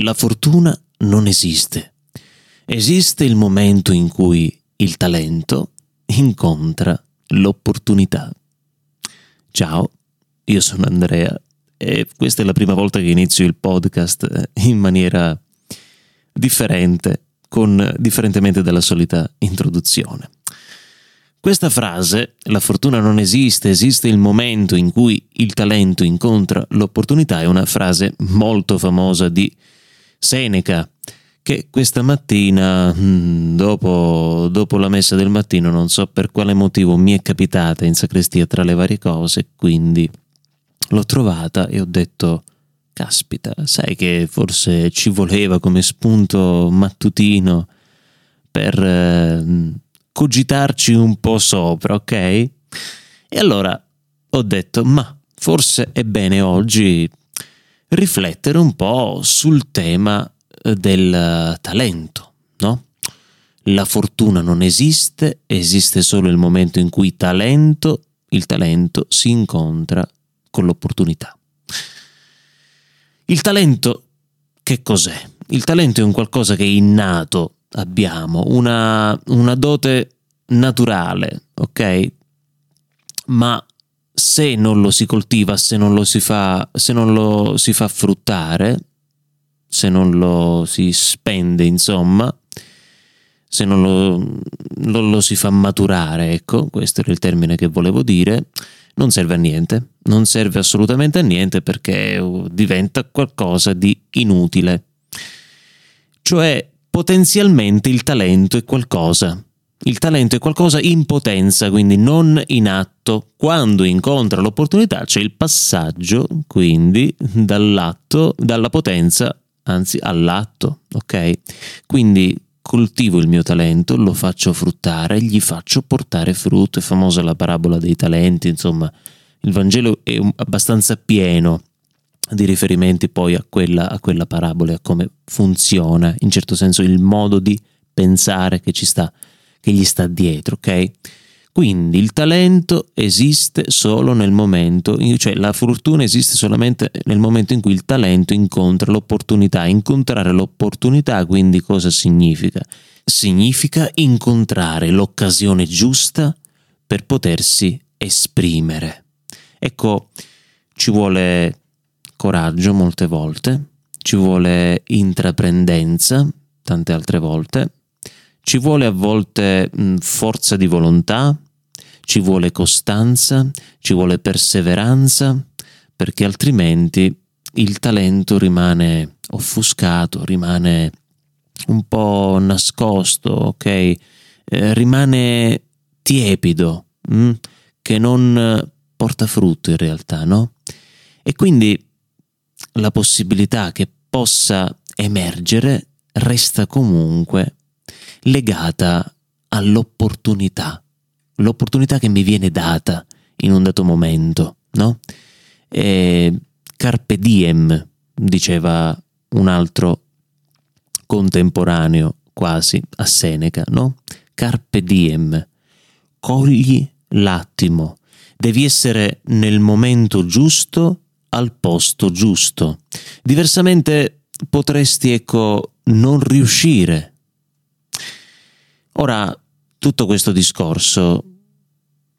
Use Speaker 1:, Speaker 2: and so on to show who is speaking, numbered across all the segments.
Speaker 1: La fortuna non esiste. Esiste il momento in cui il talento incontra l'opportunità. Ciao, io sono Andrea e questa è la prima volta che inizio il podcast eh, in maniera differente, con, differentemente dalla solita introduzione. Questa frase, la fortuna non esiste, esiste il momento in cui il talento incontra l'opportunità, è una frase molto famosa di Seneca, che questa mattina, mm, dopo, dopo, la messa del mattino, non so per quale motivo mi è capitata in sacrestia tra le varie cose, quindi l'ho trovata e ho detto, caspita, sai che forse ci voleva come spunto mattutino per eh, cogitarci un po' sopra, ok? E allora ho detto, ma forse è bene oggi riflettere un po' sul tema eh, del talento, no? La fortuna non esiste, esiste solo il momento in cui talento, il talento si incontra con l'opportunità. Il talento che cos'è? Il talento è un qualcosa che innato abbiamo, una, una dote naturale, ok? Ma se non lo si coltiva, se non lo si fa, se non lo si fa fruttare, se non lo si spende, insomma, se non lo, non lo si fa maturare, ecco, questo era il termine che volevo dire, non serve a niente, non serve assolutamente a niente perché diventa qualcosa di inutile. Cioè, potenzialmente il talento è qualcosa il talento è qualcosa in potenza, quindi non in atto. Quando incontra l'opportunità c'è il passaggio, quindi, dall'atto, dalla potenza, anzi all'atto, ok? Quindi coltivo il mio talento, lo faccio fruttare, gli faccio portare frutto. È famosa la parabola dei talenti, insomma, il Vangelo è abbastanza pieno di riferimenti poi a quella, a quella parabola, a come funziona, in certo senso, il modo di pensare che ci sta che gli sta dietro, ok? Quindi il talento esiste solo nel momento, cioè la fortuna esiste solamente nel momento in cui il talento incontra l'opportunità. Incontrare l'opportunità quindi cosa significa? Significa incontrare l'occasione giusta per potersi esprimere. Ecco, ci vuole coraggio molte volte, ci vuole intraprendenza tante altre volte, ci vuole a volte forza di volontà, ci vuole costanza, ci vuole perseveranza, perché altrimenti il talento rimane offuscato, rimane un po' nascosto, ok? Eh, rimane tiepido, mh? che non porta frutto in realtà, no? E quindi la possibilità che possa emergere resta comunque legata all'opportunità, l'opportunità che mi viene data in un dato momento, no? E carpe diem, diceva un altro contemporaneo quasi a Seneca, no? Carpe diem, cogli l'attimo, devi essere nel momento giusto al posto giusto. Diversamente potresti, ecco, non riuscire Ora, tutto questo discorso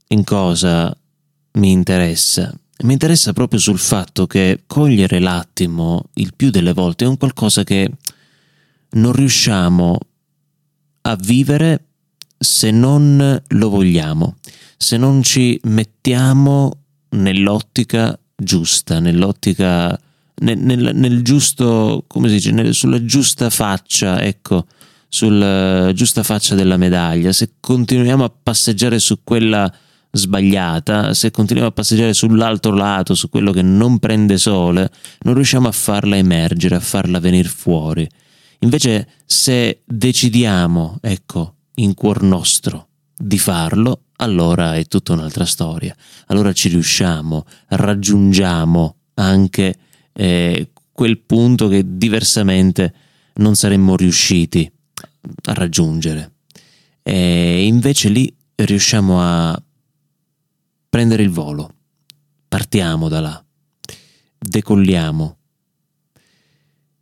Speaker 1: in cosa mi interessa? Mi interessa proprio sul fatto che cogliere l'attimo il più delle volte è un qualcosa che non riusciamo a vivere se non lo vogliamo, se non ci mettiamo nell'ottica giusta, nell'ottica nel, nel, nel giusto, come si dice, nel, sulla giusta faccia, ecco, sulla giusta faccia della medaglia, se continuiamo a passeggiare su quella sbagliata, se continuiamo a passeggiare sull'altro lato, su quello che non prende sole, non riusciamo a farla emergere, a farla venire fuori. Invece se decidiamo, ecco, in cuor nostro di farlo, allora è tutta un'altra storia. Allora ci riusciamo, raggiungiamo anche eh, quel punto che diversamente non saremmo riusciti raggiungere. E invece lì riusciamo a prendere il volo, partiamo da là, decolliamo.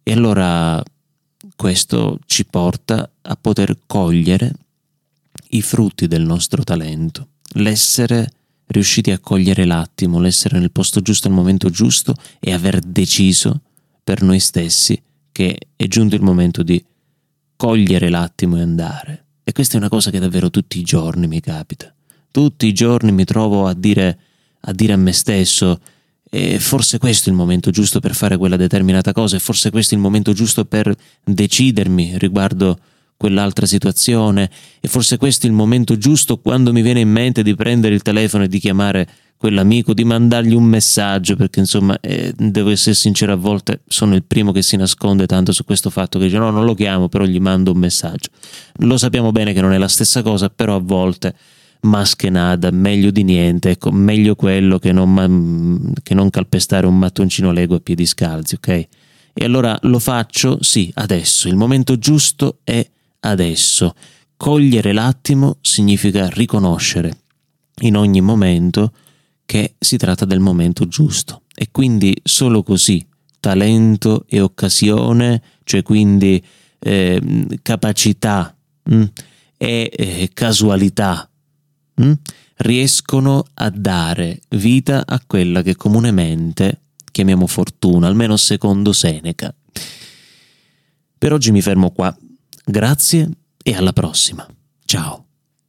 Speaker 1: E allora questo ci porta a poter cogliere i frutti del nostro talento, l'essere riusciti a cogliere l'attimo, l'essere nel posto giusto al momento giusto e aver deciso per noi stessi che è giunto il momento di cogliere l'attimo e andare. E questa è una cosa che davvero tutti i giorni mi capita. Tutti i giorni mi trovo a dire a, dire a me stesso e forse questo è il momento giusto per fare quella determinata cosa e forse questo è il momento giusto per decidermi riguardo quell'altra situazione. E forse questo è il momento giusto quando mi viene in mente di prendere il telefono e di chiamare quell'amico, di mandargli un messaggio perché insomma eh, devo essere sincero a volte sono il primo che si nasconde tanto su questo fatto che dice no non lo chiamo però gli mando un messaggio. Lo sappiamo bene che non è la stessa cosa però a volte maschenada, meglio di niente, ecco, meglio quello che non, che non calpestare un mattoncino Lego a piedi scalzi, ok? E allora lo faccio, sì, adesso, il momento giusto è adesso. Cogliere l'attimo significa riconoscere in ogni momento che si tratta del momento giusto e quindi solo così talento e occasione, cioè quindi eh, capacità mh, mm, e eh, casualità mh, mm, riescono a dare vita a quella che comunemente chiamiamo fortuna, almeno secondo Seneca. Per oggi mi fermo qua. Grazie e alla prossima. Ciao.